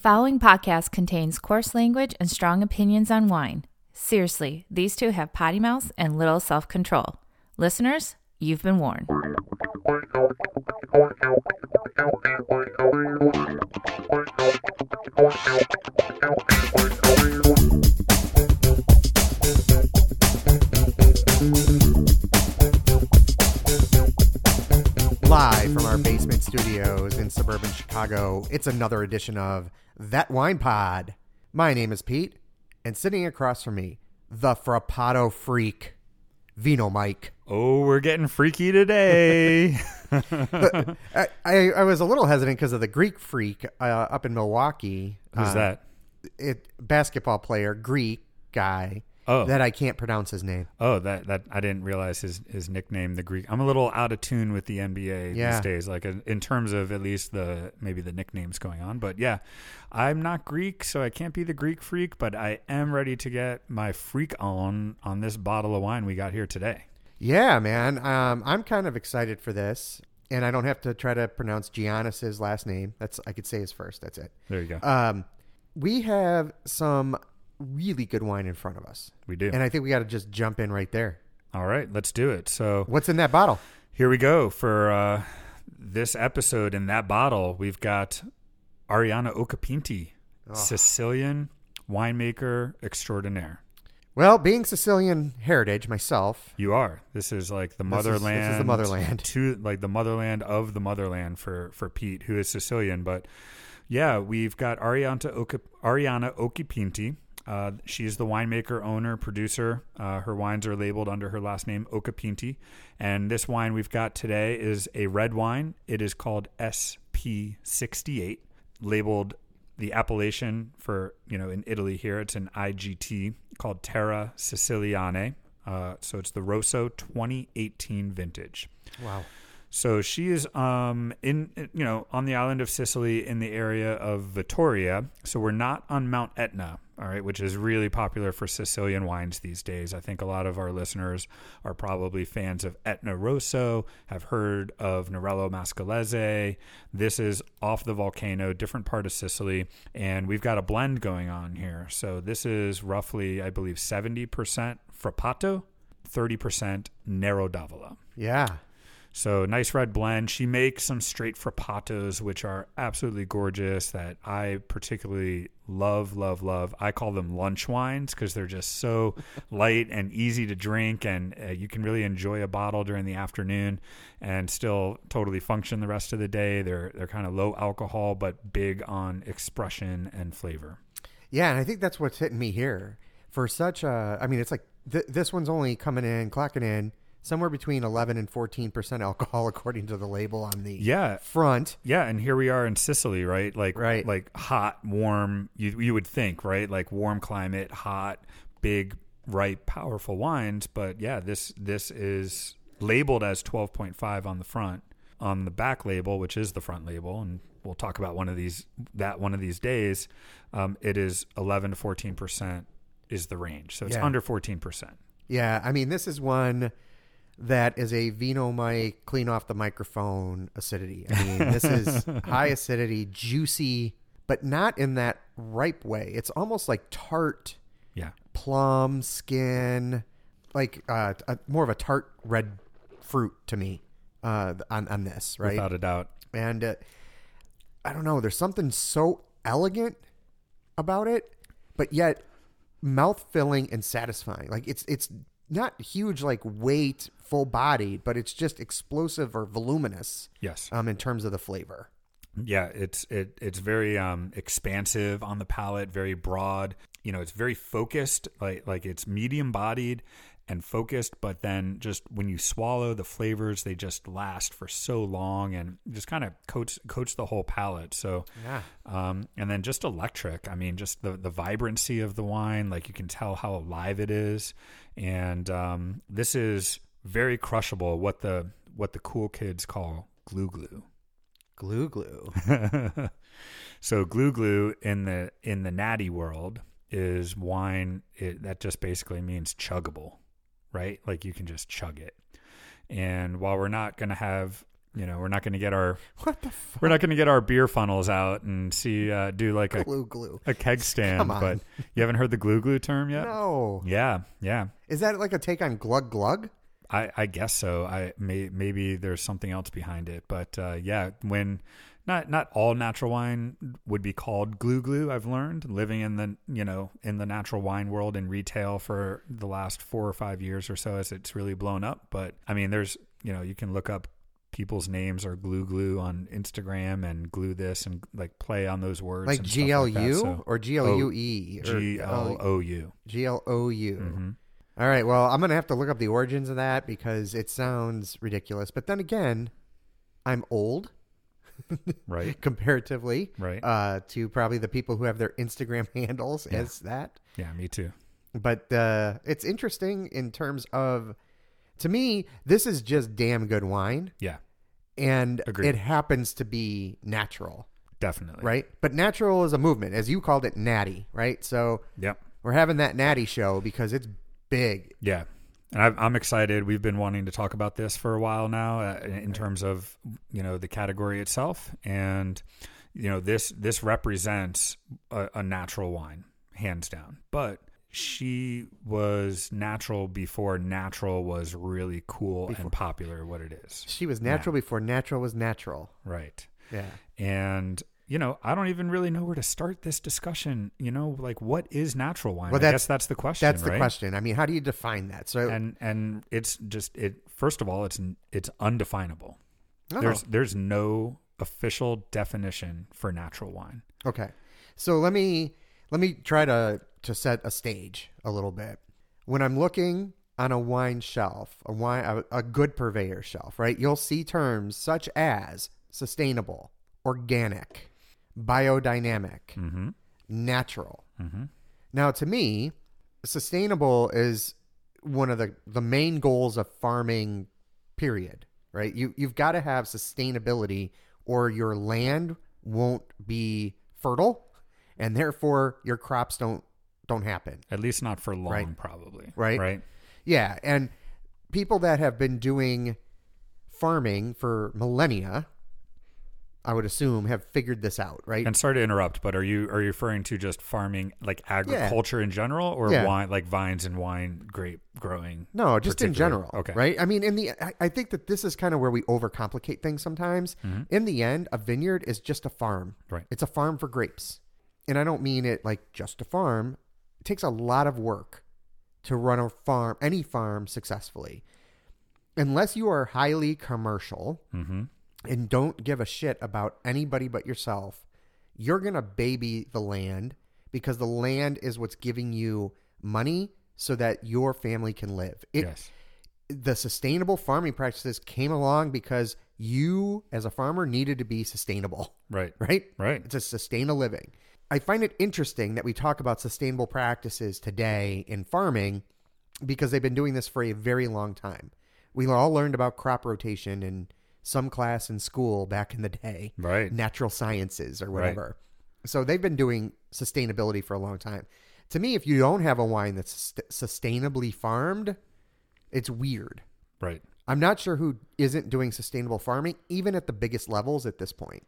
following podcast contains coarse language and strong opinions on wine. Seriously, these two have potty mouths and little self control. Listeners, you've been warned. Live from our basement studios in suburban Chicago, it's another edition of That Wine Pod. My name is Pete, and sitting across from me, the Frappato freak, Vino Mike. Oh, we're getting freaky today. I, I, I was a little hesitant because of the Greek freak uh, up in Milwaukee. Who's Uh, that? It basketball player, Greek guy. Oh. that I can't pronounce his name. Oh, that that I didn't realize his his nickname, the Greek. I'm a little out of tune with the NBA Yeah. these days, like in in terms of at least the maybe the nicknames going on. But yeah, I'm not Greek, so I can't be the Greek freak. But I am ready to get my freak on on this bottle of wine we got here today. Yeah, man. Um, I'm kind of excited for this, and I don't have to try to pronounce Giannis's last name. That's I could say his first. That's it. There you go. Um, we have some really good wine in front of us, we do. and I think we got to just jump in right there. All right, let's do it. So What's in that bottle? Here we go for uh, this episode. In that bottle, we've got Arianna Occhipinti, Sicilian winemaker extraordinaire. Well, being Sicilian heritage myself, You are. This is like the This is- this is the motherland. To like the motherland of the motherland for for Pete, who is Sicilian. But yeah, we've got Arianna Occhi- Arianna Occhipinti. Uh, she's the winemaker, owner, producer. Uh, her wines are labeled under her last name, Occhipinti. And this wine we've got today is a red wine. It is called SP68, labeled the appellation for, you know, in Italy here, it's an IGT called Terre Siciliane. Uh, so it's the Rosso 2018 vintage. wow. So she is um in you know on the island of Sicily in the area of Vittoria. So we're not on Mount Etna, all right, which is really popular for Sicilian wines these days. I think a lot of our listeners are probably fans of Etna Rosso, have heard of Nerello Mascalese. This is off the volcano, different part of Sicily, and we've got a blend going on here. So this is roughly, I believe, 70% Frappato, 30% Nero d'Avola. Yeah. So nice red blend. She makes some straight frappatos, which are absolutely gorgeous. That I particularly love, love, love. I call them lunch wines because they're just so light and easy to drink, and uh, you can really enjoy a bottle during the afternoon and still totally function the rest of the day. They're they're kind of low alcohol, but big on expression and flavor. Yeah, and I think that's what's hitting me here. For such a, I mean, it's like th- this one's only coming in, clocking in somewhere between 11 and 14 percent alcohol, according to the label on the Yeah, front. Yeah, and here we are in Sicily, right? Like Right. like hot, warm, you you would think, right? Like warm climate, hot, big, ripe, powerful wines, but yeah, this this is labeled as 12.5 on the front. On the back label, which is the front label, and we'll talk about one of these that one of these days, um, it is 11 to 14% is the range. So it's Yeah. under 14%. Yeah, I mean, this is one that is a Vino Mike clean off the microphone acidity. I mean, this is high acidity, juicy, but not in that ripe way. It's almost like tart Yeah. plum skin, like uh, a, more of a tart red fruit to me uh, on on this, right? Without a doubt. and uh, I don't know. There's something so elegant about it, but yet mouth filling and satisfying. Like it's it's not huge, like weight, full bodied, but it's just explosive or voluminous Yes. um, in terms of the flavor. Yeah, it's it it's very um expansive on the palate, very broad. You know, it's very focused, like like it's medium bodied and focused, but then just when you swallow the flavors, they just last for so long and just kind of coats coats the whole palate. So Yeah. um, and then just electric. I mean, just the the vibrancy of the wine, like you can tell how alive it is. And um, this is very crushable. What the what the cool kids call glou glou. Glou glou. so glou glou in the in the natty world is wine it, that just basically means chuggable, right? Like you can just chug it. And while we're not going to have you know, we're not going to get our What the fuck? we're not going to get our beer funnels out and see uh, do like a, Glou glou. a keg stand. Come on. But you haven't heard the glou glou term yet? No. Yeah, yeah. Is that like a take on glug glug? I, I guess so. I may maybe there's something else behind it, but uh, yeah, when not not all natural wine would be called glou glou. I've learned living in the you know in the natural wine world in retail for the last four or five years or so as it's really blown up. But I mean, there's you know you can look up people's names or glou glou on Instagram and glue this and like play on those words Like G L. U or G L U E? or- G L O U. G L O U. All right. Well, I'm gonna have to look up the origins of that because it sounds ridiculous. But then again, I'm old Right, comparatively right. uh, to probably the people who have their Instagram handles Yeah. as that. yeah, me too. But uh, it's interesting in terms of, to me, this is just damn good wine, Yeah, and Agreed. it happens to be natural, definitely. right? But natural is a movement, as you called it, natty, right? So Yep. we're having that natty show because it's big. Yeah. And I've- I'm excited. We've been wanting to talk about this for a while now, uh, in terms of you know the category itself, and you know this this represents a, a natural wine, hands down. But she was natural before natural was really cool and popular. What it is, She was natural before natural was natural. right? Yeah. And you know, I don't even really know where to start this discussion. You know, like what is natural wine? Well, I that's- guess that's the question. That's the right? question. I mean, how do you define that? So, and and it's just it first of all it's it's undefinable Oh, there's there's no official definition for natural wine okay. So let me let me try to to set a stage a little bit. When I'm looking on a wine shelf, a wine a, a good purveyor shelf, right? You'll see terms such as sustainable, organic, biodynamic, mm-hmm. natural. Mm-hmm. Now, to me, sustainable is one of the, the main goals of farming, period. Right? You, you've got to have sustainability or your land won't be fertile and therefore your crops don't don't happen. at least not for long Right. probably Right. right Yeah, and people that have been doing farming for millennia, I would assume, have figured this out, right? and sorry to interrupt but are you are you referring to just farming like agriculture in general or Yeah. wine like vines and wine grape growing No, just in general. okay Right? I mean, in the I, I think that this is kind of where we overcomplicate things sometimes. In the end, a vineyard is just a farm. Mm-hmm. Right. It's a farm for grapes. And I don't mean it like just a farm. It takes a lot of work to run a farm, any farm successfully. Unless you are highly commercial mm-hmm. And don't give a shit about anybody but yourself, you're going to baby the land because the land is what's giving you money so that your family can live. It, yes The sustainable farming practices came along because you, as a farmer, needed to be sustainable, right right? right To sustain a living. I find it interesting that we talk about sustainable practices today in farming because they've been doing this for a very long time. We all learned about crop rotation in some class in school back in the day, right natural sciences or Right. whatever. So they've been doing sustainability for a long time. To me, if you don't have a wine that's sustainably farmed, it's weird. right I'm not sure who isn't doing sustainable farming, even at the biggest levels at this point.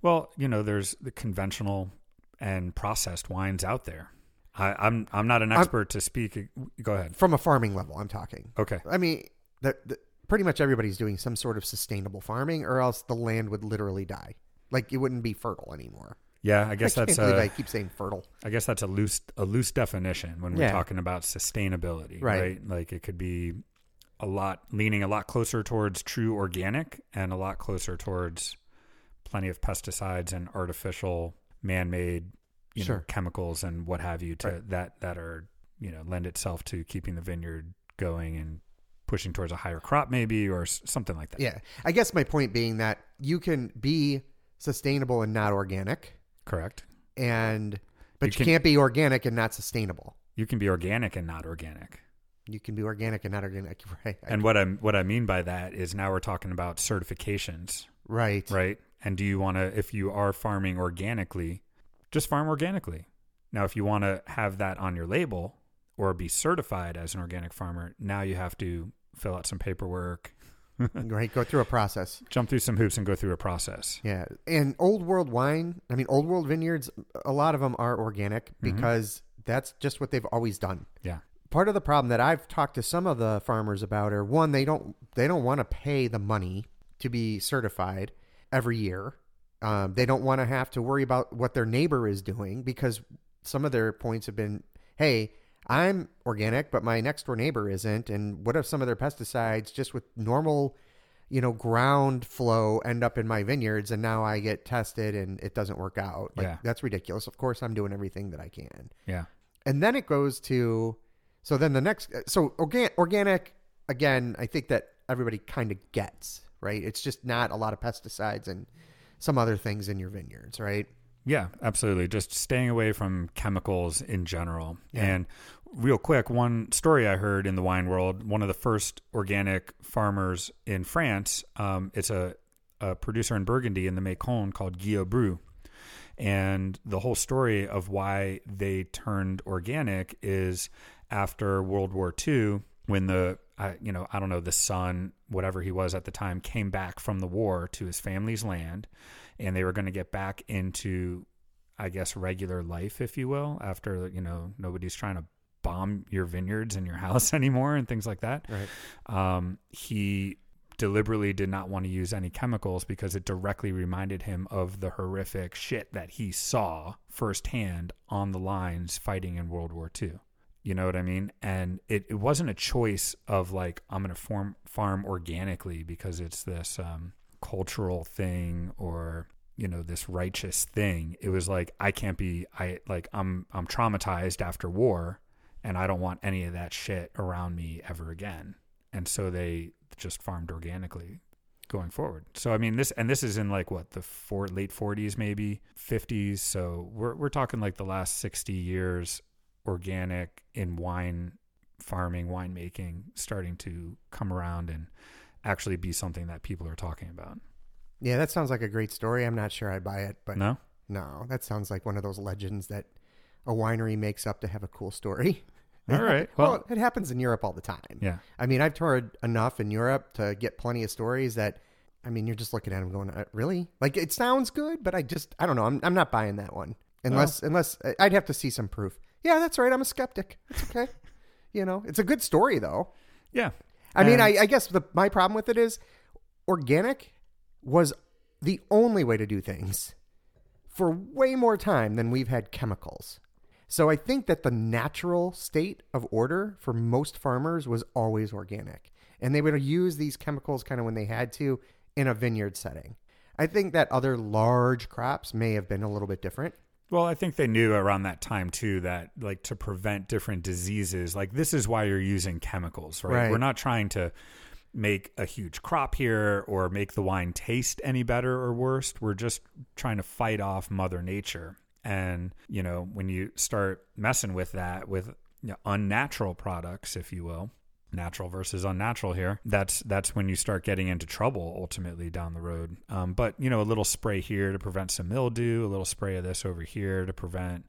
Well, you know, there's the conventional and processed wines out there. I, I'm I'm not an expert to speak. Go ahead. From a farming level, I'm talking. Okay. I mean, the, the, pretty much everybody's doing some sort of sustainable farming, or else the land would literally die. Like it wouldn't be fertile anymore. Yeah, I guess I that's a, I keep saying fertile. I guess that's a loose a loose definition when we're Yeah. talking about sustainability, Right. right. Like it could be a lot leaning a lot closer towards true organic and a lot closer towards plenty of pesticides and artificial man-made you know, chemicals and what have you to Right. that that are you know lend itself to keeping the vineyard going and pushing towards a higher crop maybe or something like that. Yeah, I guess my point being that you can be sustainable and not organic, Correct. and but You you, can- not be organic and not sustainable. You can be organic and not organic. You can be organic and not organic, right? And what I'm what I mean by that is now we're talking about certifications, right, right? And do you want to if you are farming organically, just farm organically. Now if you want to have that on your label or be certified as an organic farmer, now you have to fill out some paperwork, right? Go through a process. Jump through some hoops and go through a process. Yeah, and old world wine. I mean, old world vineyards. A lot of them are organic because that's just what they've always done. Yeah. Part of the problem that I've talked to some of the farmers about are one, they don't they don't want to pay the money to be certified every year. Um, they don't want to have to worry about what their neighbor is doing because some of their points have been, hey, I'm organic, but my next door neighbor isn't. And what if some of their pesticides, just with normal, you know, ground flow, end up in my vineyards, and now I get tested and it doesn't work out? Like, Yeah. that's ridiculous. Of course, I'm doing everything that I can. Yeah. And then it goes to, so then the next, uh, so organ, organic, again, I think that everybody kind of gets, right? It's just not a lot of pesticides and some other things in your vineyards, right? Yeah, absolutely. Just staying away from chemicals in general. And real quick, one story I heard in the wine world, one of the first organic farmers in France, um, it's a, a producer in Burgundy in the Macon called Guillot-Broux. And the whole story of why they turned organic is after World War II, when the I, you know I don't know the son, whatever he was at the time, came back from the war to his family's land, and they were going to get back into, I guess, regular life, if you will, after you know nobody's trying to bomb your vineyards and your house anymore and things like that. Right. Um, he deliberately did not want to use any chemicals because it directly reminded him of the horrific shit that he saw firsthand on the lines fighting in World War II. You know what I mean? And it, it wasn't a choice of like, I'm going to form, farm organically because it's this um, cultural thing or, you know, this righteous thing. It was like, I can't be, I like, I'm, I'm traumatized after war and I don't want any of that shit around me ever again. And so they just farmed organically going forward. So I mean this and this is in like what the four, late 40s maybe 50s so we're we're talking like the last 60 years organic in wine farming winemaking starting to come around and actually be something that people are talking about. Yeah, that sounds like a great story. I'm not sure I buy it, but No? no, that sounds like one of those legends that a winery makes up to have a cool story. All right. Well, Well, it happens in Europe all the time. yeah. I mean, I've toured enough in Europe to get plenty of stories that, I mean, you're just looking at them going, uh, really? Like, it sounds good, but I just, I don't know. I'm, I'm not buying that one. Unless, unless uh, I'd have to see some proof. Yeah, that's right. I'm a skeptic. It's okay. you know, it's a good story, though. Yeah. I mean, I, I guess the, my problem with it is organic was the only way to do things for way more time than we've had chemicals. So I think that the natural state of order for most farmers was always organic. And they would use these chemicals kind of when they had to in a vineyard setting. I think that other large crops may have been a little bit different. Well, I think they knew around that time too that like to prevent different diseases, like this is why you're using chemicals, right? Right. We're not trying to make a huge crop here or make the wine taste any better or worse. We're just trying to fight off mother nature. And, you know, when you start messing with that with you know, unnatural products, if you will, natural versus unnatural here that's that's when you start getting into trouble ultimately down the road. Um, but you know a little spray here to prevent some mildew a little spray of this over here to prevent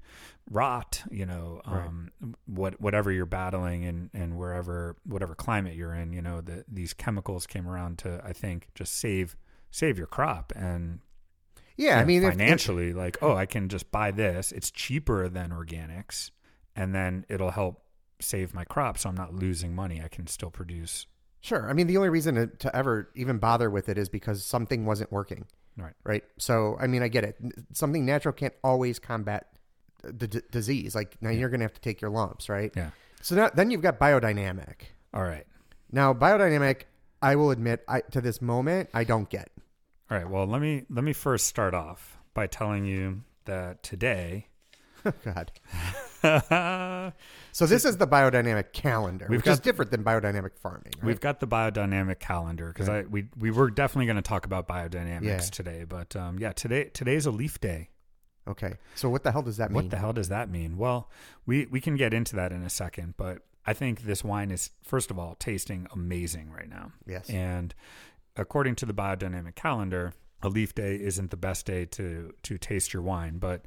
rot you know um, what whatever you're battling and and wherever whatever climate you're in you know that these chemicals came around to i think just save save your crop and Yeah, you I know, mean, if- if- financially like oh i can just buy this. It's cheaper than organics and then it'll help save my crop so i'm not losing money i can still produce Sure. I mean, the only reason to, to ever even bother with it is because something wasn't working. Right. Right. So, I mean, I get it. Something natural can't always combat the d- disease. Like now you're going to have to take your lumps, right? yeah So now, then you've got biodynamic. all right Now, biodynamic, I will admit, I to this moment, I don't get. all right well let me let me first start off by telling you that today God. So this is the biodynamic calendar, We've which is got- different than biodynamic farming. Right? We've got the biodynamic calendar because I we we were definitely going to talk about biodynamics Yeah. today, but um, yeah, today today's a leaf day. okay. So what the hell does that mean? What the hell does that mean? Well, we we can get into that in a second, but I think this wine is first of all tasting amazing right now. Yes. And according to the biodynamic calendar, a leaf day isn't the best day to to taste your wine. But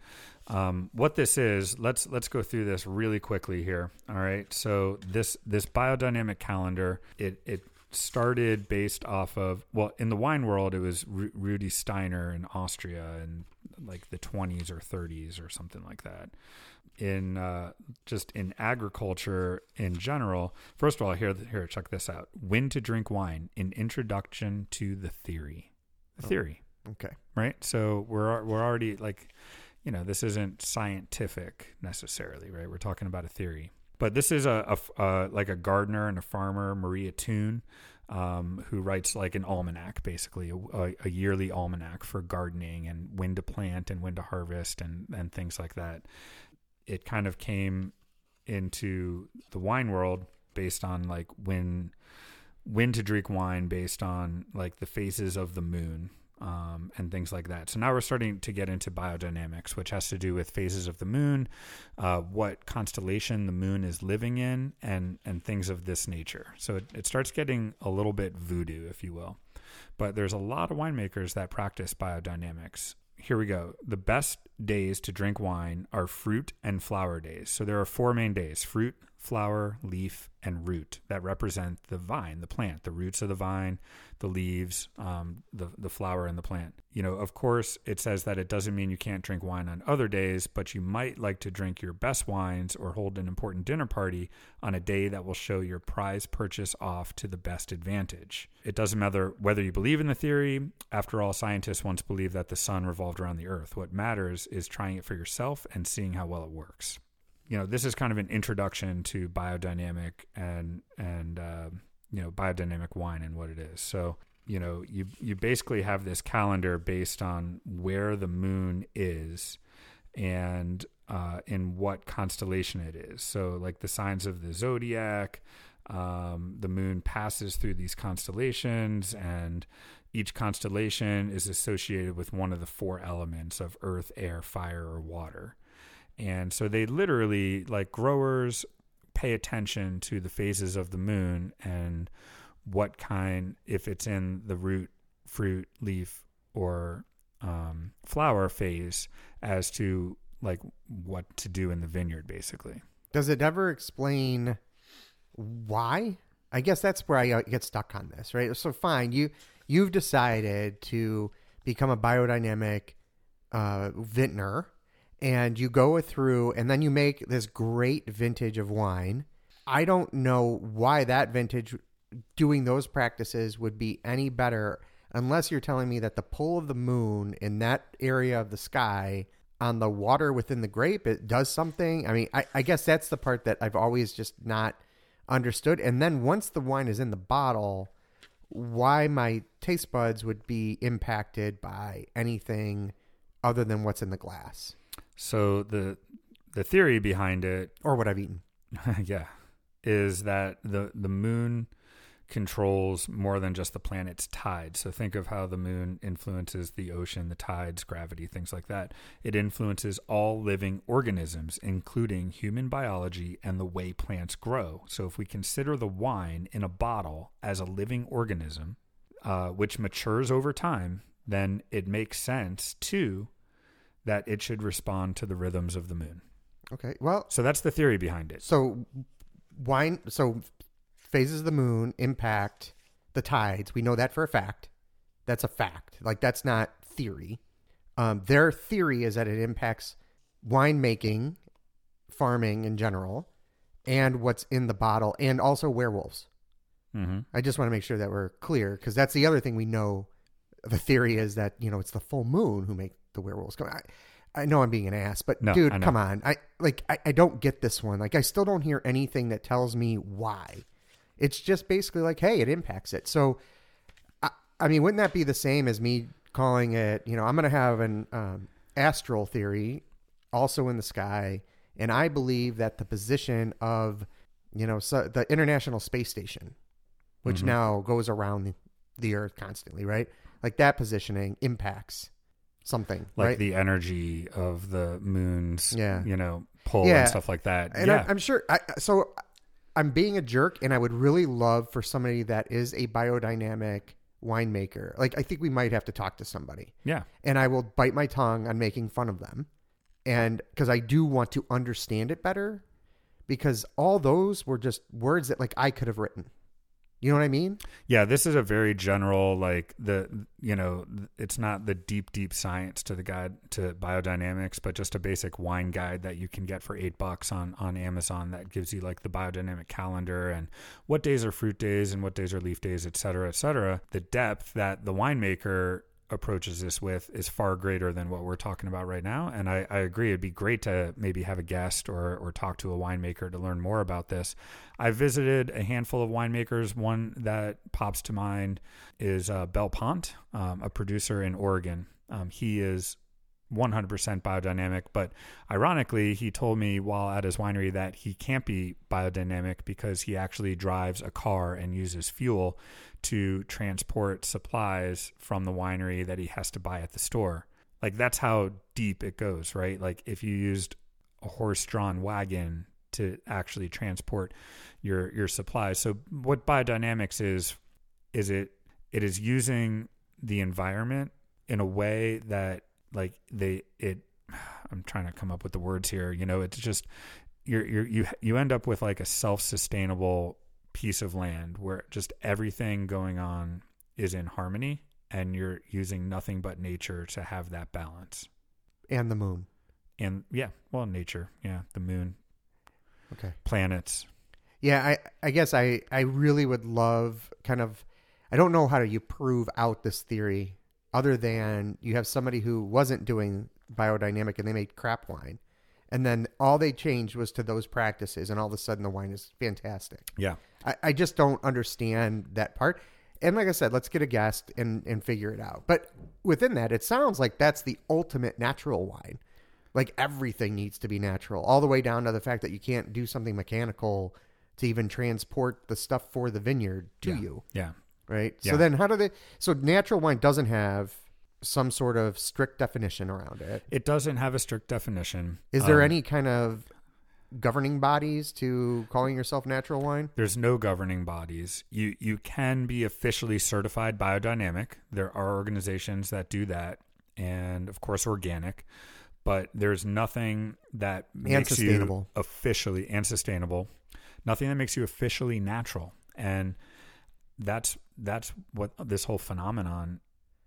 um, what this is, let's let's go through this really quickly here. All right. So this this biodynamic calendar, it it started based off of well, in the wine world, it was Rudy Steiner in Austria in like the 20s or 30s or something like that. In uh, just in agriculture in general, first of all, here here check this out: when to drink wine. An introduction to the theory. The Oh. theory Okay. right? So we're we're already like, you know, this isn't scientific necessarily, right? We're talking about a theory. But this is a, a like a gardener and a farmer, Maria Thun, um, who writes like an almanac, basically a, a, a yearly almanac for gardening and when to plant and when to harvest and and things like that. It kind of came into the wine world based on like when when to drink wine based on like the phases of the moon um, and things like that. So now we're starting to get into biodynamics, which has to do with phases of the moon, uh, what constellation the moon is living in, and and things of this nature. So it, it starts getting a little bit voodoo, if you will. But there's a lot of winemakers that practice biodynamics. Here we go. The best days to drink wine are fruit and flower days. So there are four main days fruit, flower, leaf, and root that represent the vine, the plant, the roots of the vine, the leaves, um, the, the flower, and the plant. You know, of course, it says that it doesn't mean you can't drink wine on other days, but you might like to drink your best wines or hold an important dinner party on a day that will show your prize purchase off to the best advantage. It doesn't matter whether you believe in the theory. After all, scientists once believed that the sun revolved around the earth. What matters is trying it for yourself and seeing how well it works. You know, this is kind of an introduction to biodynamic and and uh, you know biodynamic wine and what it is. So you know, you you basically have this calendar based on where the moon is and uh, in what constellation it is. So, like the signs of the zodiac, um, the moon passes through these constellations, and each constellation is associated with one of the four elements of earth, air, fire, or water. And so they literally, like growers, pay attention to the phases of the moon and what kind, if it's in the root, fruit, leaf, or um, flower phase, as to like what to do in the vineyard, basically. Does it ever explain why? I guess that's where I uh, get stuck on this, right? So fine, you you've decided to become a biodynamic uh, vintner, and you go through, and then you make this great vintage of wine. I don't know why that vintage doing those practices would be any better unless you're telling me that the pull of the moon in that area of the sky on the water within the grape it does something. I mean I, I guess that's the part that i've always just not understood. And then once the wine is in the bottle why my taste buds would be impacted by anything other than what's in the glass So the the theory behind it or what i've eaten yeah, is that the the moon controls more than just the planet's tides. So think of how the moon influences the ocean, the tides, gravity, things like that. It influences all living organisms, including human biology and the way plants grow. So if we consider the wine in a bottle as a living organism, uh, which matures over time, then it makes sense too that it should respond to the rhythms of the moon. okay well So that's the theory behind it. So wine so phases of the moon impact the tides. We know that for a fact. That's a fact. Like that's not theory. Um, their theory is that it impacts winemaking, farming in general, and what's in the bottle, and also werewolves. Mm-hmm. I just want to make sure that we're clear because that's the other thing we know. The theory is that you know it's the full moon who make the werewolves come. I, I know I'm being an ass, but No, dude, come on. I like I, I don't get this one. Like I still don't hear anything that tells me why. It's just basically like, hey, it impacts it. So, I, I mean, wouldn't that be the same as me calling it? You know, I'm going to have an um, astral theory also in the sky, and I believe that the position of you know so the International Space Station, which Mhm. now goes around the, the Earth constantly, right? Like that positioning impacts something, like right? the energy of the moon's Yeah. you know pull Yeah. and stuff like that and yeah I, I'm sure. I, so I'm being a jerk, and I would really love for somebody that is a biodynamic winemaker. Like I think we might have to talk to somebody, yeah and I will bite my tongue on making fun of them, and because I do want to understand it better, because all those were just words that like I could have written. You know what I mean? Yeah, this is a very general, like the you know, it's not the deep, deep science to the guide to biodynamics, but just a basic wine guide that you can get for eight bucks on on Amazon that gives you like the biodynamic calendar and what days are fruit days and what days are leaf days, et cetera, et cetera. The depth that the winemaker approaches this with is far greater than what we're talking about right now. And I, I, agree, it'd be great to maybe have a guest or, or talk to a winemaker to learn more about this. I visited a handful of winemakers. One that pops to mind is uh, Belle Pente, um, a producer in Oregon. Um, he is 100% biodynamic. But ironically, he told me while at his winery that he can't be biodynamic because he actually drives a car and uses fuel to transport supplies from the winery that he has to buy at the store. Like that's how deep it goes, right? Like if you used a horse-drawn wagon to actually transport your your supplies. So what biodynamics is is it it is using the environment in a way that like they it I'm trying to come up with the words here, you know, it's just you're, you're you you end up with like a self-sustainable piece of land where just everything going on is in harmony and you're using nothing but nature to have that balance. And the moon. And yeah, well, nature, yeah, the moon. Okay. Planets. Yeah, I I guess I I really would love kind of I don't know how to you prove out this theory other than you have somebody who wasn't doing biodynamic and they made crap wine. And then all they changed was to those practices and all of a sudden the wine is fantastic. Yeah. I, I just don't understand that part. And like I said, let's get a guest and, and figure it out. But within that, it sounds like that's the ultimate natural wine. Like everything needs to be natural, all the way down to the fact that you can't do something mechanical to even transport the stuff for the vineyard to yeah. you. Yeah. Right. Yeah. So then how do they so natural wine doesn't have some sort of strict definition around it. It doesn't have a strict definition. Is there Um, any kind of governing bodies to calling yourself natural wine? There's no governing bodies. You you can be officially certified biodynamic. There are organizations that do that, and of course organic. But there's nothing that makes you officially and sustainable. Nothing that makes you officially natural, and that's that's what this whole phenomenon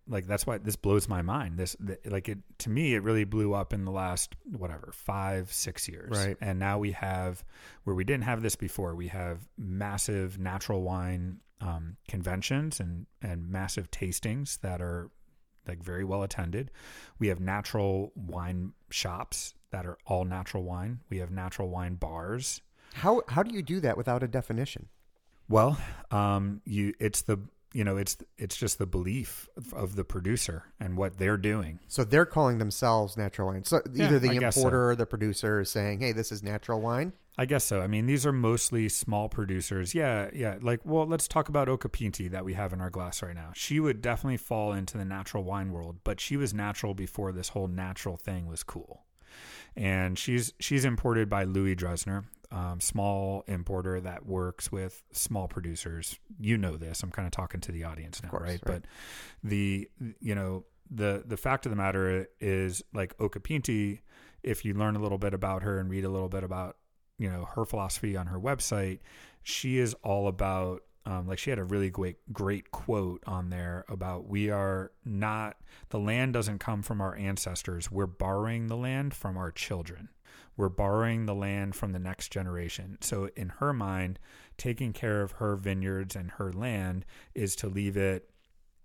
like that's why this blows my mind. This th- like it to me it really blew up in the last whatever five six years. Right. and now we have where we didn't have this before we have massive natural wine um, conventions and and massive tastings that are like very well attended. We have natural wine shops that are all natural wine. We have natural wine bars. How how do you do that without a definition? well, um, you it's the you know it's it's just the belief of, of the producer and what they're doing. So they're calling themselves natural wine. So Yeah, either the I guess so. importer or the producer is saying, "Hey, this is natural wine." I guess so. I mean, these are mostly small producers. Yeah, yeah. Like, well, let's talk about Occhipinti that we have in our glass right now. She would definitely fall into the natural wine world, but she was natural before this whole natural thing was cool. And she's she's imported by Louis Dressner, um, small importer that works with small producers. You know this. I'm kind of talking to the audience now, course, right? right. But the you know the the fact of the matter is like Occhipinti. If you learn a little bit about her and read a little bit about you know her philosophy on her website, she is all about um, like she had a really great great quote on there about we are not the land doesn't come from our ancestors we're borrowing the land from our children we're borrowing the land from the next generation so in her mind taking care of her vineyards and her land is to leave it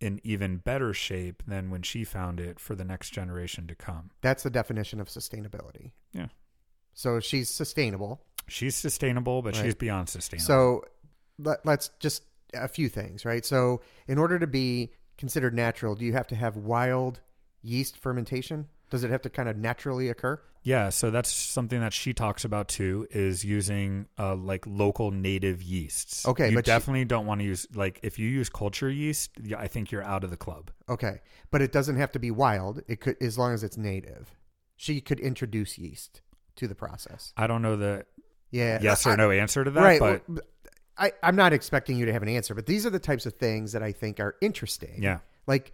in even better shape than when she found it for the next generation to come That's the definition of sustainability. Yeah. So she's sustainable. she's sustainable but Right. she's beyond sustainable So let, let's just a few things, right? So in order to be considered natural, do you have to have wild yeast fermentation? Does it have to kind of naturally occur? Yeah, so that's something that she talks about too is using uh, like local native yeasts. Okay, you but she- definitely don't want to use like if you use culture yeast, I think you're out of the club. Okay, but it doesn't have to be wild. It could, as long as it's native. She could introduce yeast to the process. I don't know the Yeah. yes or I- no answer to that, right. but well, I, I'm not expecting you to have an answer, but these are the types of things that I think are interesting. yeah, Like,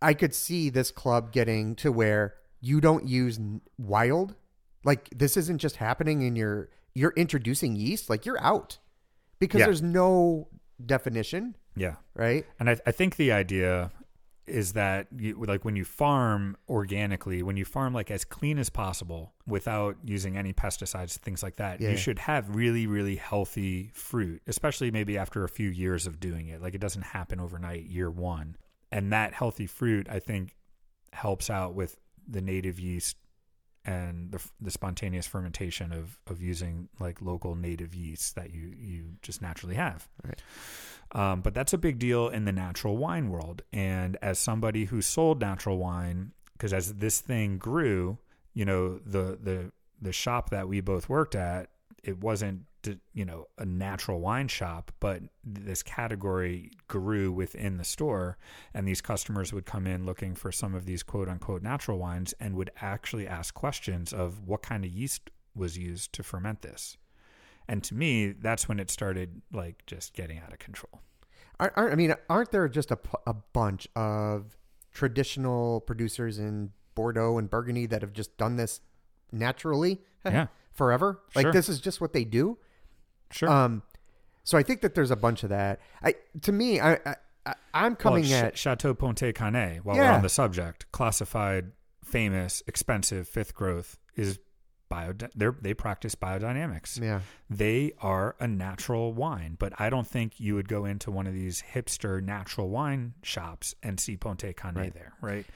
I could see this club getting to where you don't use wild. Like, this isn't just happening in your, you're introducing yeast. Like, you're out because Yeah. there's no definition, Yeah. right? And I, I think the idea is that you, like when you farm organically, when you farm like as clean as possible without using any pesticides, things like that, Yeah. you should have really, really healthy fruit, especially maybe after a few years of doing it. Like it doesn't happen overnight, year one. And that healthy fruit, I think, helps out with the native yeast and the, the spontaneous fermentation of, of using like local native yeasts that you, you just naturally have. Right. Um, but that's a big deal in the natural wine world. And as somebody who sold natural wine, because as this thing grew, you know, the the the shop that we both worked at, it wasn't you know a natural wine shop, but this category grew within the store, and these customers would come in looking for some of these quote unquote natural wines, and would actually ask questions of what kind of yeast was used to ferment this. And to me, that's when it started like just getting out of control. Aren't, aren't, I mean, aren't there just a, a bunch of traditional producers in Bordeaux and Burgundy that have just done this naturally Yeah. Forever? Like Sure. this is just what they do. Sure. Um, so I think that there's a bunch of that. I to me, I, I I'm coming well, at Chateau Pontet-Canet, while we're on the subject, classified, famous, expensive, fifth growth is bio. They they practice biodynamics. yeah. They are a natural wine, but I don't think you would go into one of these hipster natural wine shops and see Pontet-Canet Right. there, right?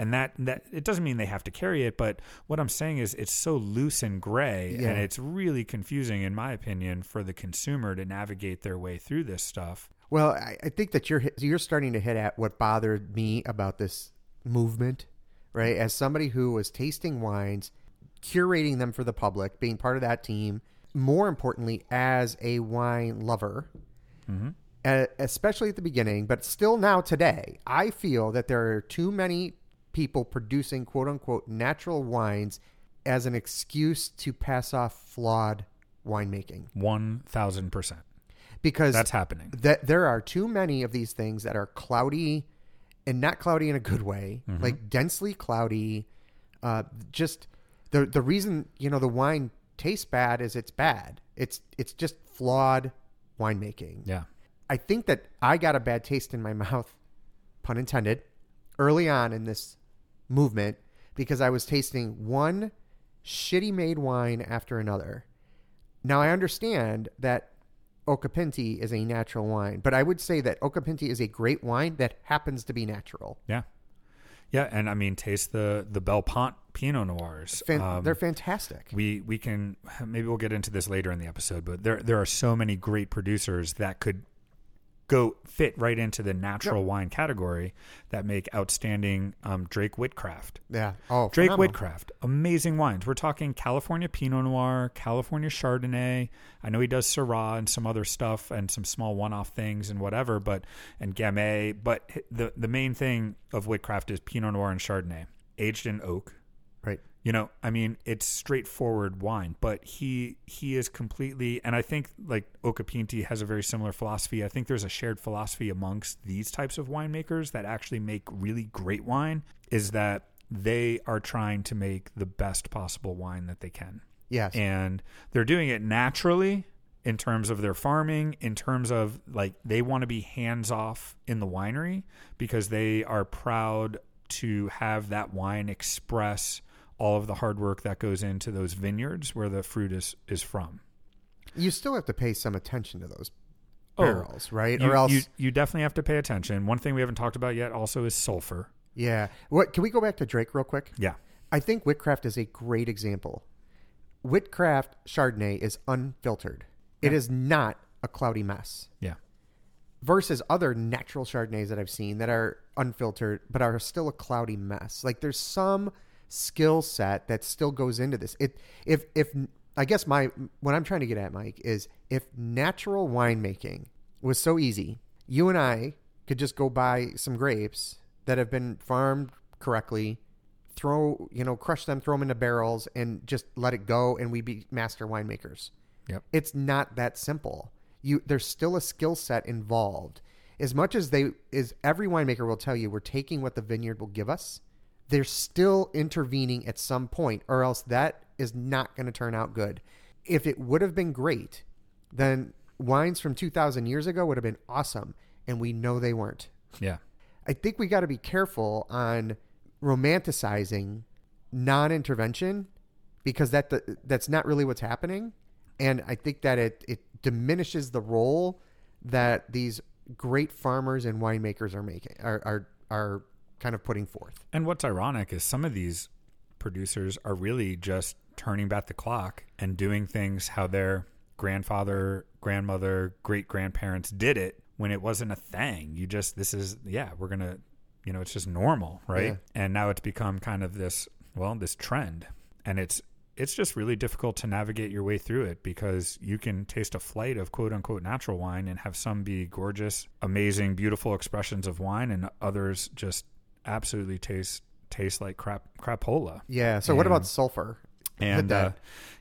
And that that it doesn't mean they have to carry it, but what I'm saying is it's so loose and gray, Yeah. and it's really confusing, in my opinion, for the consumer to navigate their way through this stuff. Well, I, I think that you're you're starting to hit at what bothered me about this movement, right? As somebody who was tasting wines, curating them for the public, being part of that team. More importantly, as a wine lover, uh, especially at the beginning, but still now today, I feel that there are too many people producing quote unquote natural wines as an excuse to pass off flawed winemaking One thousand percent. because That's happening. that there are too many of these things that are cloudy and not cloudy in a good way, Mm-hmm. like densely cloudy. Uh, just the the reason you know the wine tastes bad is it's bad. It's it's just flawed winemaking. Yeah. I think that I got a bad taste in my mouth, pun intended, early on in this movement because I was tasting one shitty made wine after another. Now I understand that Occhipinti is a natural wine, but I would say that Occhipinti is a great wine that happens to be natural. Yeah. Yeah, and I mean, taste the the Belle Pente Pinot Noirs. Fan- Um, they're fantastic. we we can maybe we'll get into this later in the episode, but there there are so many great producers that could go fit right into the natural wine category that make outstanding um, Drake Whitcraft. Yeah. Oh, Drake phenomenal. Whitcraft, amazing wines. We're talking California Pinot Noir, California Chardonnay. I know he does Syrah and some other stuff and some small one-off things and whatever, but and Gamay. But the the main thing of Whitcraft is Pinot Noir and Chardonnay, aged in oak. Right. You know, I mean, it's straightforward wine, but he he is completely, and I think like Occhipinti has a very similar philosophy. I think there's a shared philosophy amongst these types of winemakers that actually make really great wine. Is that they are trying to make the best possible wine that they can, Yes. and they're doing it naturally in terms of their farming, in terms of like they want to be hands off in the winery because they are proud to have that wine express all of the hard work that goes into those vineyards where the fruit is is from. you still have to pay some attention to those Oh, barrels, right? You, or else, you, you definitely have to pay attention. One thing we haven't talked about yet also is sulfur. yeah. What? Can we go back to Drake real quick? Yeah. I think Whitcraft is a great example. Whitcraft Chardonnay is unfiltered. It is not a cloudy mess. Yeah. Versus other natural Chardonnays that I've seen that are unfiltered but are still a cloudy mess. Like there's some skill set that still goes into this. It if if I guess my what I'm trying to get at, Mike, is if natural winemaking was so easy, you and I could just go buy some grapes that have been farmed correctly, throw you know, crush them, throw them into barrels, and just let it go, and we be master winemakers. Yep. It's not that simple. You there's still a skill set involved. As much as they is every winemaker will tell you we're taking what the vineyard will give us, they're still intervening at some point, or else that is not going to turn out good. If it would have been great, then wines from 2000 years ago would have been awesome and we know they weren't. Yeah. I think we got to be careful on romanticizing non-intervention because that that's not really what's happening and I think that it it diminishes the role that these great farmers and winemakers are making are are are kind of putting forth. And what's ironic is some of these producers are really just turning back the clock and doing things how their grandfather, grandmother, great grandparents did it when it wasn't a thing. You just this is yeah, we're going to you know, it's just normal, right? Yeah. And now it's become kind of this well, this trend. And it's it's just really difficult to navigate your way through it because you can taste a flight of quote unquote natural wine and have some be gorgeous, amazing, beautiful expressions of wine and others just absolutely taste taste like crap crapola. Yeah. So what about sulfur? And uh,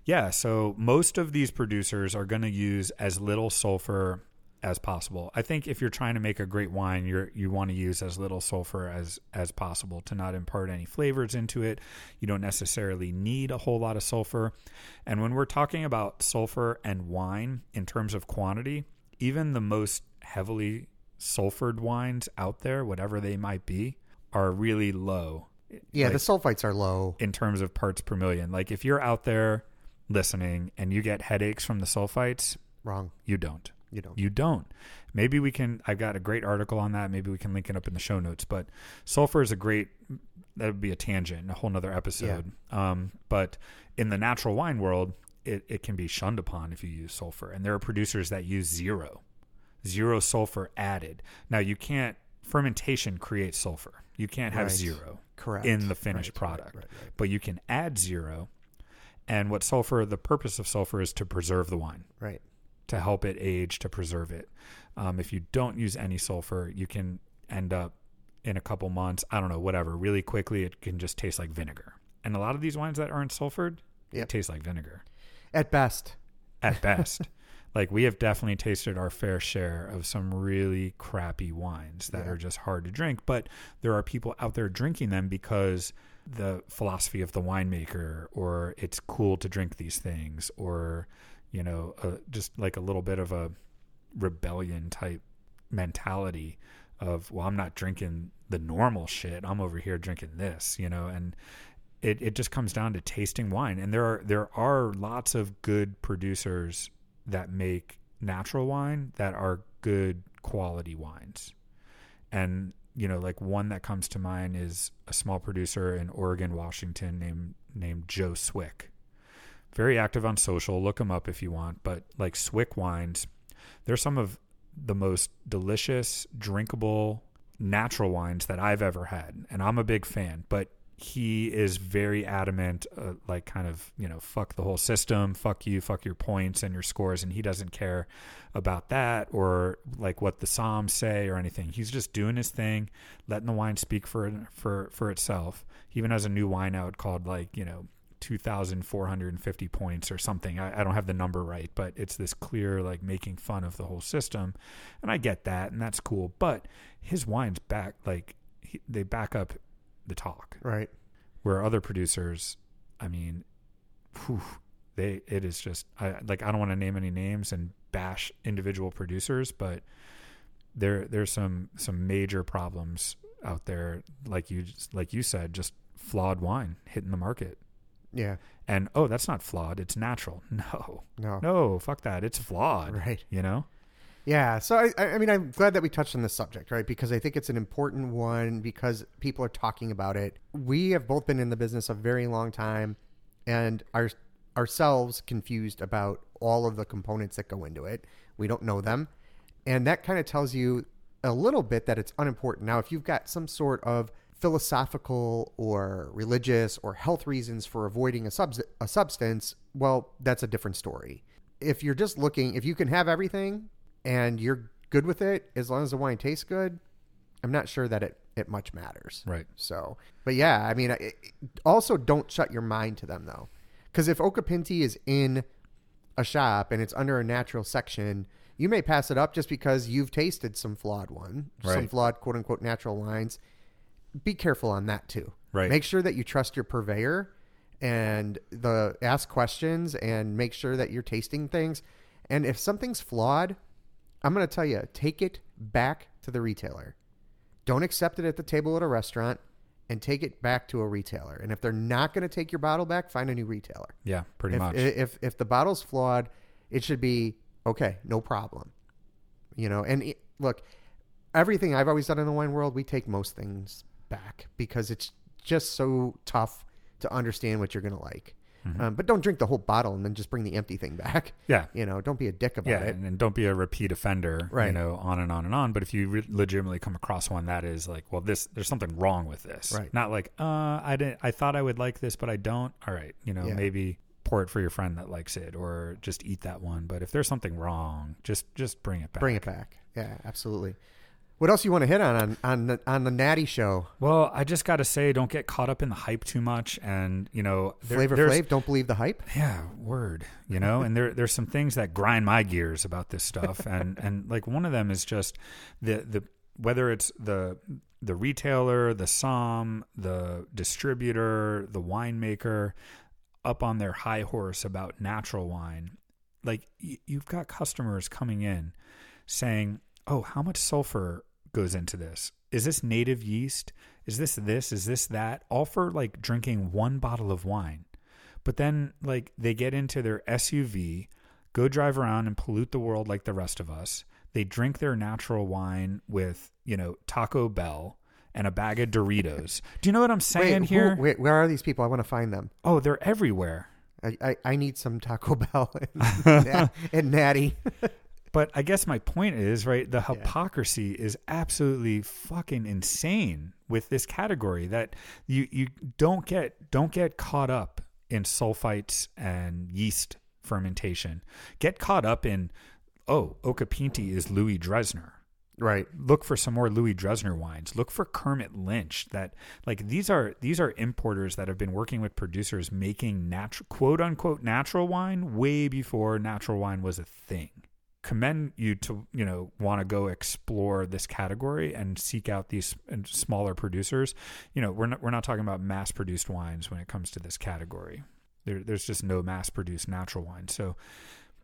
yeah, so most of these producers are going to use as little sulfur as possible. I think if you're trying to make a great wine, you're you want to use as little sulfur as as possible to not impart any flavors into it. You don't necessarily need a whole lot of sulfur. And when we're talking about sulfur and wine in terms of quantity, even the most heavily sulfured wines out there, whatever they might be, are really low yeah, like- the sulfites are low. in terms of parts per million. Like if you're out there listening and you get headaches from the sulfites, Wrong. you don't. You don't. You don't. Maybe we can. I've got a great article on that. Maybe we can link it up in the show notes. But sulfur is a great. That would be a tangent, a whole nother episode. Um, but in the natural wine world, it, it can be shunned upon if you use sulfur, and there are producers that use zero, zero sulfur added. Now you can't. Fermentation creates sulfur. You can't have Right. zero Correct. in the finished Right, product, right. but you can add zero. And what sulfur? The purpose of sulfur is to preserve the wine Right. to help it age to preserve it. Um, if you don't use any sulfur, you can end up in a couple months, I don't know, whatever, really quickly, it can just taste like vinegar. And a lot of these wines that aren't sulfured, Yep. it tastes like vinegar At best. at best. like we have definitely tasted our fair share of some really crappy wines that Yeah. are just hard to drink, but there are people out there drinking them because the philosophy of the winemaker or it's cool to drink these things or you know, uh, just like a little bit of a rebellion type mentality of well, I'm not drinking the normal shit. I'm over here drinking this, you know, and it, it just comes down to tasting wine. And there are there are lots of good producers that make natural wine that are good quality wines. And you know, like one that comes to mind is a small producer in Oregon, Washington named named Joe Swick. Very active on social. Look him up if you want. But like Swick wines, they're some of the most delicious, drinkable, natural wines that I've ever had, and I'm a big fan. But he is very adamant, uh, like kind of you know, fuck the whole system, fuck you, fuck your points and your scores, and he doesn't care about that or like what the somms say or anything. He's just doing his thing, letting the wine speak for for for itself. He even has a new wine out called like you know 2,450 points or something. I, I don't have the number right, but it's this clear, like making fun of the whole system. And I get that, and that's cool. But his wines back, like, he, they back up the talk. Right. Where other producers, I mean, whew, they, it is just, I like, I don't want to name any names and bash individual producers, but there, there's some, some major problems out there. Like you, like you said, just flawed wine hitting the market Yeah. and oh that's not flawed it's natural no No. no fuck that it's flawed Right. you know Yeah. So I, I mean, I'm glad that we touched on this subject, right? Because I think it's an important one because people are talking about it. We have both been in the business a very long time, and are ourselves confused about all of the components that go into it. We don't know them, and that kind of tells you a little bit that it's unimportant. Now, if you've got some sort of philosophical or religious or health reasons for avoiding a, subs- a substance, well, that's a different story. If you're just looking, if you can have everything and you're good with it, as long as the wine tastes good, I'm not sure that it, it much matters. right So, but yeah, I mean, it, also don't shut your mind to them though. Because if Occhipinti is in a shop and it's under a natural section, you may pass it up just because you've tasted some flawed one, some flawed quote unquote natural wines. Be careful on that too. Right. Make sure that you trust your purveyor and the ask questions and make sure that you're tasting things And if something's flawed, I'm going to tell you, take it back to the retailer. Don't accept it at the table at a restaurant and take it back to a retailer. And if they're not going to take your bottle back, find a new retailer. Yeah, pretty if, much. If if the bottle's flawed, it should be okay, no problem. You know, and it, look, everything I've always done in the wine world, we take most things back because it's just so tough to understand what you're going to like. Mm-hmm. Um, but don't drink the whole bottle and then just bring the empty thing back. yeah. You know, don't be a dick about Yeah, it. and, and don't be a repeat offender, right. you know, on and on and on. But if you re- legitimately come across one that is like, well, this, there's something wrong with this, Right. Not like, uh, I didn't, I thought I would like this, but I don't. All right, you know, Yeah. maybe pour it for your friend that likes it, or just eat that one. But if there's something wrong, just, just bring it back. Bring it back. Yeah, absolutely. What else you want to hit on on, on the on the Natty show? Well, I just got to say, don't get caught up in the hype too much, and you know, there- Flavor Flav, don't believe the hype. Yeah, word. You know, and there there's some things that grind my gears about this stuff, and and like one of them is just the the whether it's the the retailer, the som, the distributor, the winemaker, up on their high horse about natural wine. Like y- you've got customers coming in saying, "Oh, how much sulfur goes into this? Is this native yeast? Is this this? Is this that?" All for like drinking one bottle of wine. But then, like, they get into their SUV, go drive around and pollute the world like the rest of us. They drink their natural wine with, you know, Taco Bell and a bag of Doritos. Do you know what I'm saying wait, here? Who, wait, where are these people? I want to find them. Oh, they're everywhere. I, I, I need some Taco Bell and, and Natty. But I guess my point is, right, the hypocrisy is absolutely fucking insane with this category that you you don't get don't get caught up in sulfites and yeast fermentation. Get caught up in oh, Occhipinti is Louis Dressner. right. Look for some more Louis Dressner wines. Look for Kermit Lynch. That like these are these are importers that have been working with producers making natural quote unquote natural wine way before natural wine was a thing commend you to you know want to go explore this category and seek out these smaller producers. You know we're not we're not talking about mass produced wines when it comes to this category. There, there's just no mass produced natural wine. So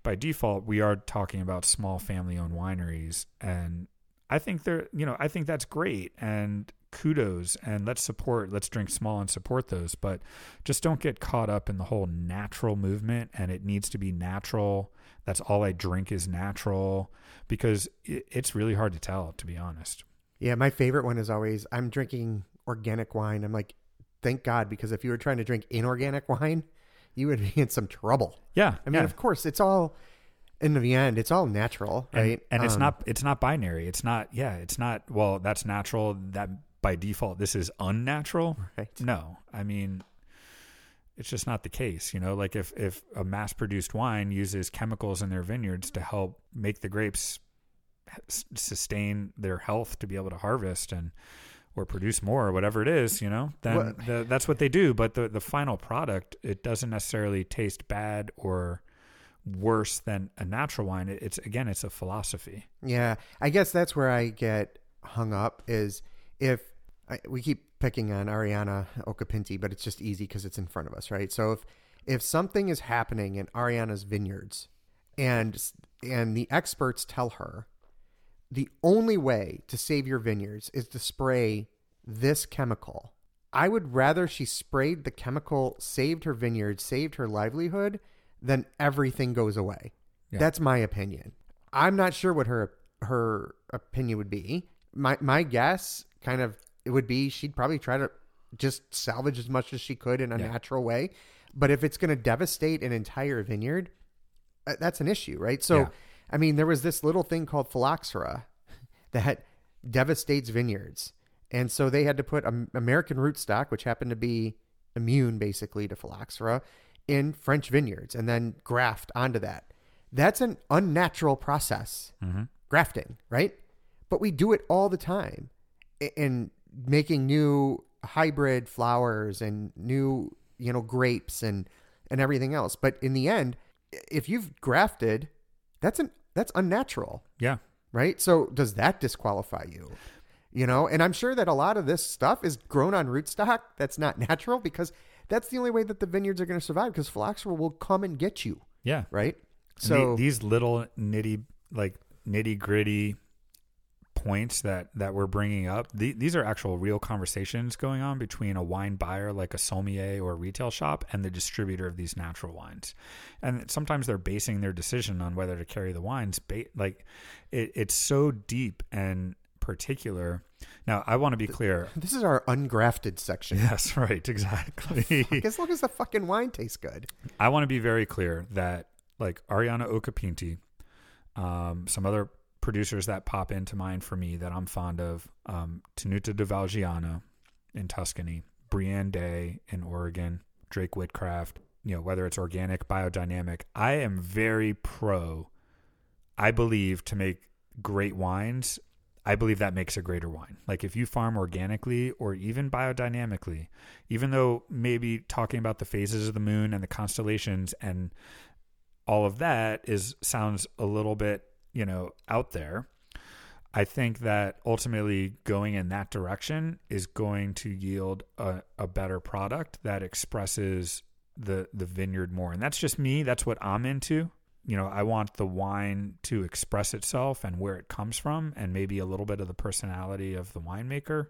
by default we are talking about small family owned wineries and i think they're you know i think that's great and kudos and let's support let's drink small and support those but just don't get caught up in the whole natural movement and it needs to be natural that's all i drink is natural because it, it's really hard to tell to be honest Yeah, my favorite one is always I'm drinking organic wine. I'm like, thank God, because if you were trying to drink inorganic wine, you would be in some trouble. yeah I mean, yeah. of course, it's all in the end, it's all natural, and, right? and it's Um, not it's not binary it's not yeah it's not well that's natural that by default this is unnatural Right. no i mean it's just not the case you know? Like if if a mass produced wine uses chemicals in their vineyards to help make the grapes sustain their health to be able to harvest and or produce more or whatever it is you know then Well- the, that's what they do. But the the final product it doesn't necessarily taste bad or worse than a natural wine. It's again it's a philosophy. Yeah, I guess that's where I get hung up is if I, we keep picking on Arianna Occhipinti, but it's just easy because it's in front of us, right? So if if something is happening in Arianna's vineyards, and and the experts tell her the only way to save your vineyards is to spray this chemical. I would rather she sprayed the chemical, saved her vineyard, saved her livelihood, than everything goes away. Yeah. That's my opinion. I'm not sure what her her opinion would be. My my guess kind of it would be she'd probably try to just salvage as much as she could in a Yeah. natural way. But if it's going to devastate an entire vineyard, uh, that's an issue, right? So, Yeah. I mean, there was this little thing called phylloxera that devastates vineyards. And so they had to put American rootstock, which happened to be immune basically to phylloxera, in French vineyards and then graft onto that. That's an unnatural process, grafting, right? But we do it all the time in making new hybrid flowers and new, you know, grapes and and everything else. But in the end, if you've grafted, that's an that's unnatural yeah right? So does that disqualify you? You know, and I'm sure that a lot of this stuff is grown on rootstock that's not natural because that's the only way that the vineyards are going to survive because phylloxera will come and get you, yeah right? So the- these little nitty like nitty gritty points that that we're bringing up the, these are actual real conversations going on between a wine buyer like a sommelier or a retail shop and the distributor of these natural wines and sometimes they're basing their decision on whether to carry the wines ba- like it, it's so deep and particular now i want to be clear this is our ungrafted section. yes right exactly As long as the fucking wine tastes good. I want to be very clear that like Arianna Occhipinti, um, some other producers that pop into mind for me that I'm fond of, um, Tenuta di Valgiano in Tuscany, Brianne Day in Oregon, Drake Whitcraft, you know, whether it's organic, biodynamic, I am very pro. I believe to make great wines, I believe that makes a greater wine. Like if you farm organically or even biodynamically, even though maybe talking about the phases of the moon and the constellations and all of that is sounds a little bit, you know, out there. I think that ultimately going in that direction is going to yield a, a better product that expresses the the vineyard more. And that's just me. That's what I'm into. You know, I want the wine to express itself and where it comes from and maybe a little bit of the personality of the winemaker.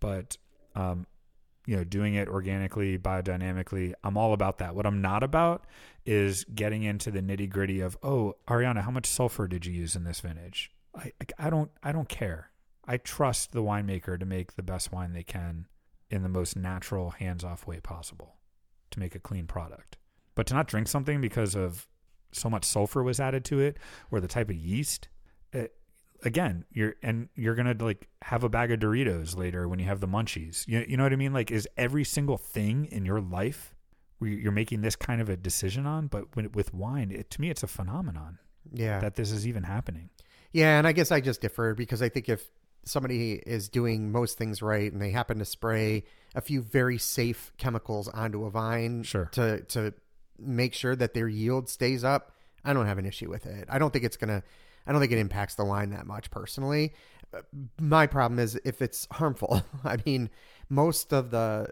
But um, you know, doing it organically, biodynamically. I'm all about that. What I'm not about is getting into the nitty gritty of, oh, Arianna, how much sulfur did you use in this vintage? I, I don't, I don't care. I trust the winemaker to make the best wine they can in the most natural, hands-off way possible to make a clean product. But to not drink something because of so much sulfur was added to it or the type of yeast, again, you're and you're gonna like have a bag of Doritos later when you have the munchies. You you know what I mean? Like, is every single thing in your life where you're making this kind of a decision on? But when, with wine, it, to me, it's a phenomenon Yeah. that this is even happening. Yeah, and I guess I just differ because I think if somebody is doing most things right and they happen to spray a few very safe chemicals onto a vine Sure. to to make sure that their yield stays up, I don't have an issue with it. I don't think it's gonna I don't think it impacts the line that much personally. Uh, My problem is if it's harmful. I mean, most of the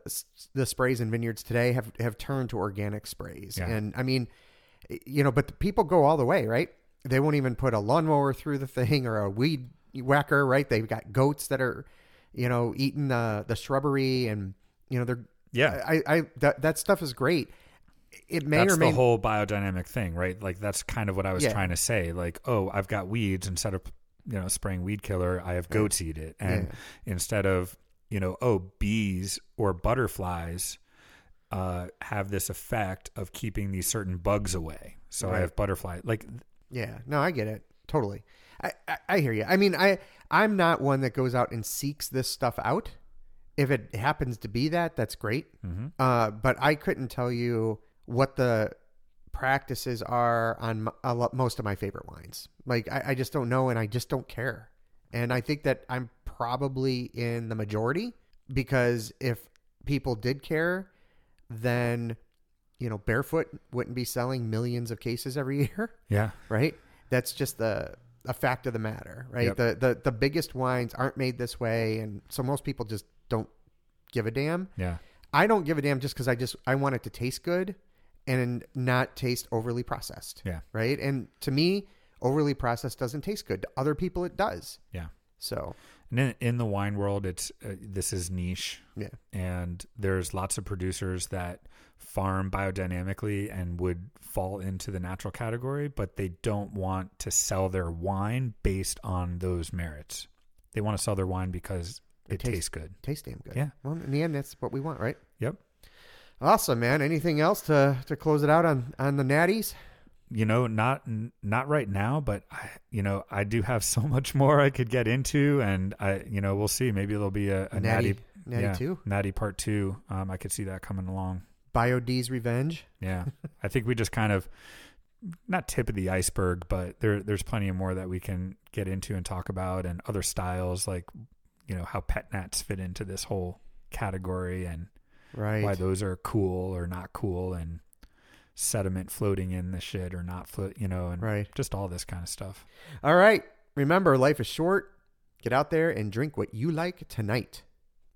the sprays in vineyards today have have turned to organic sprays, Yeah. and I mean, you know, but the people go all the way, right? They won't even put a lawnmower through the thing or a weed whacker, right? They've got goats that are, you know, eating the the shrubbery, and you know, they're Yeah. I, I that that stuff is great. It may That's or may the whole biodynamic thing, right? Like that's kind of what I was Yeah. trying to say. Like, oh, I've got weeds instead of you know spraying weed killer, I have goats eat it, and instead of you know, oh, bees or butterflies uh, have this effect of keeping these certain bugs away. So I have butterfly. Like, Yeah, no, I get it totally. I, I I hear you. I mean, I I'm not one that goes out and seeks this stuff out. If it happens to be that, that's great. Uh, but I couldn't tell you what the practices are on m- a lot, most of my favorite wines. Like I, I just don't know, and I just don't care. And I think that I'm probably in the majority because if people did care, then you know, barefoot wouldn't be selling millions of cases every year yeah, right? That's just the a fact of the matter, right? Yep. The, the the biggest wines aren't made this way, and so most people just don't give a damn. yeah, I don't give a damn just because I just I want it to taste good and not taste overly processed, yeah, right? And to me, overly processed doesn't taste good. To other people, it does. yeah. So And in, in the wine world, it's uh, this is niche. yeah, and there's lots of producers that farm biodynamically and would fall into the natural category, but they don't want to sell their wine based on those merits. They want to sell their wine because it, It tastes- tastes good. tastes damn good. Yeah. Well, in the end, that's what we want, right? Yep. Awesome, man. Anything else to to close it out on on the natties? You know, not not right now, but I, you know, I do have so much more I could get into, and I, you know, we'll see. Maybe there'll be a, a Natty, natty, natty yeah, two, natty part two. Um, I could see that coming along. Bio D's revenge. Yeah, I think we just kind of not tip of the iceberg, but there there's plenty more that we can get into and talk about, and other styles like you know how pet nats fit into this whole category and Right. why those are cool or not cool, and sediment floating in the shit or not float, you know, and Right. just all this kind of stuff. All right. Remember, life is short. Get out there and drink what you like tonight.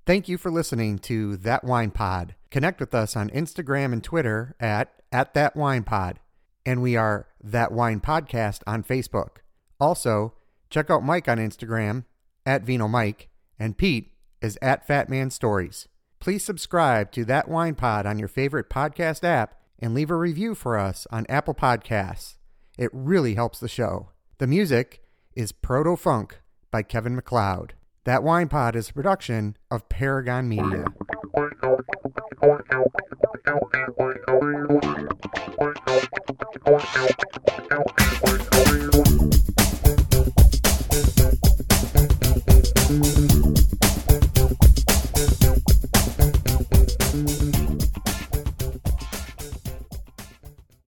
Thank you for listening to That Wine Pod. Connect with us on Instagram and Twitter at, at That Wine Pod. and we are That Wine Podcast on Facebook. Also, check out Mike on Instagram at Vino Mike, and Pete is at Fat Man Stories. Please subscribe to That Wine Pod on your favorite podcast app and leave a review for us on Apple Podcasts. It really helps the show. The music is Proto Funk by Kevin MacLeod. That Wine Pod is a production of Paragon Media.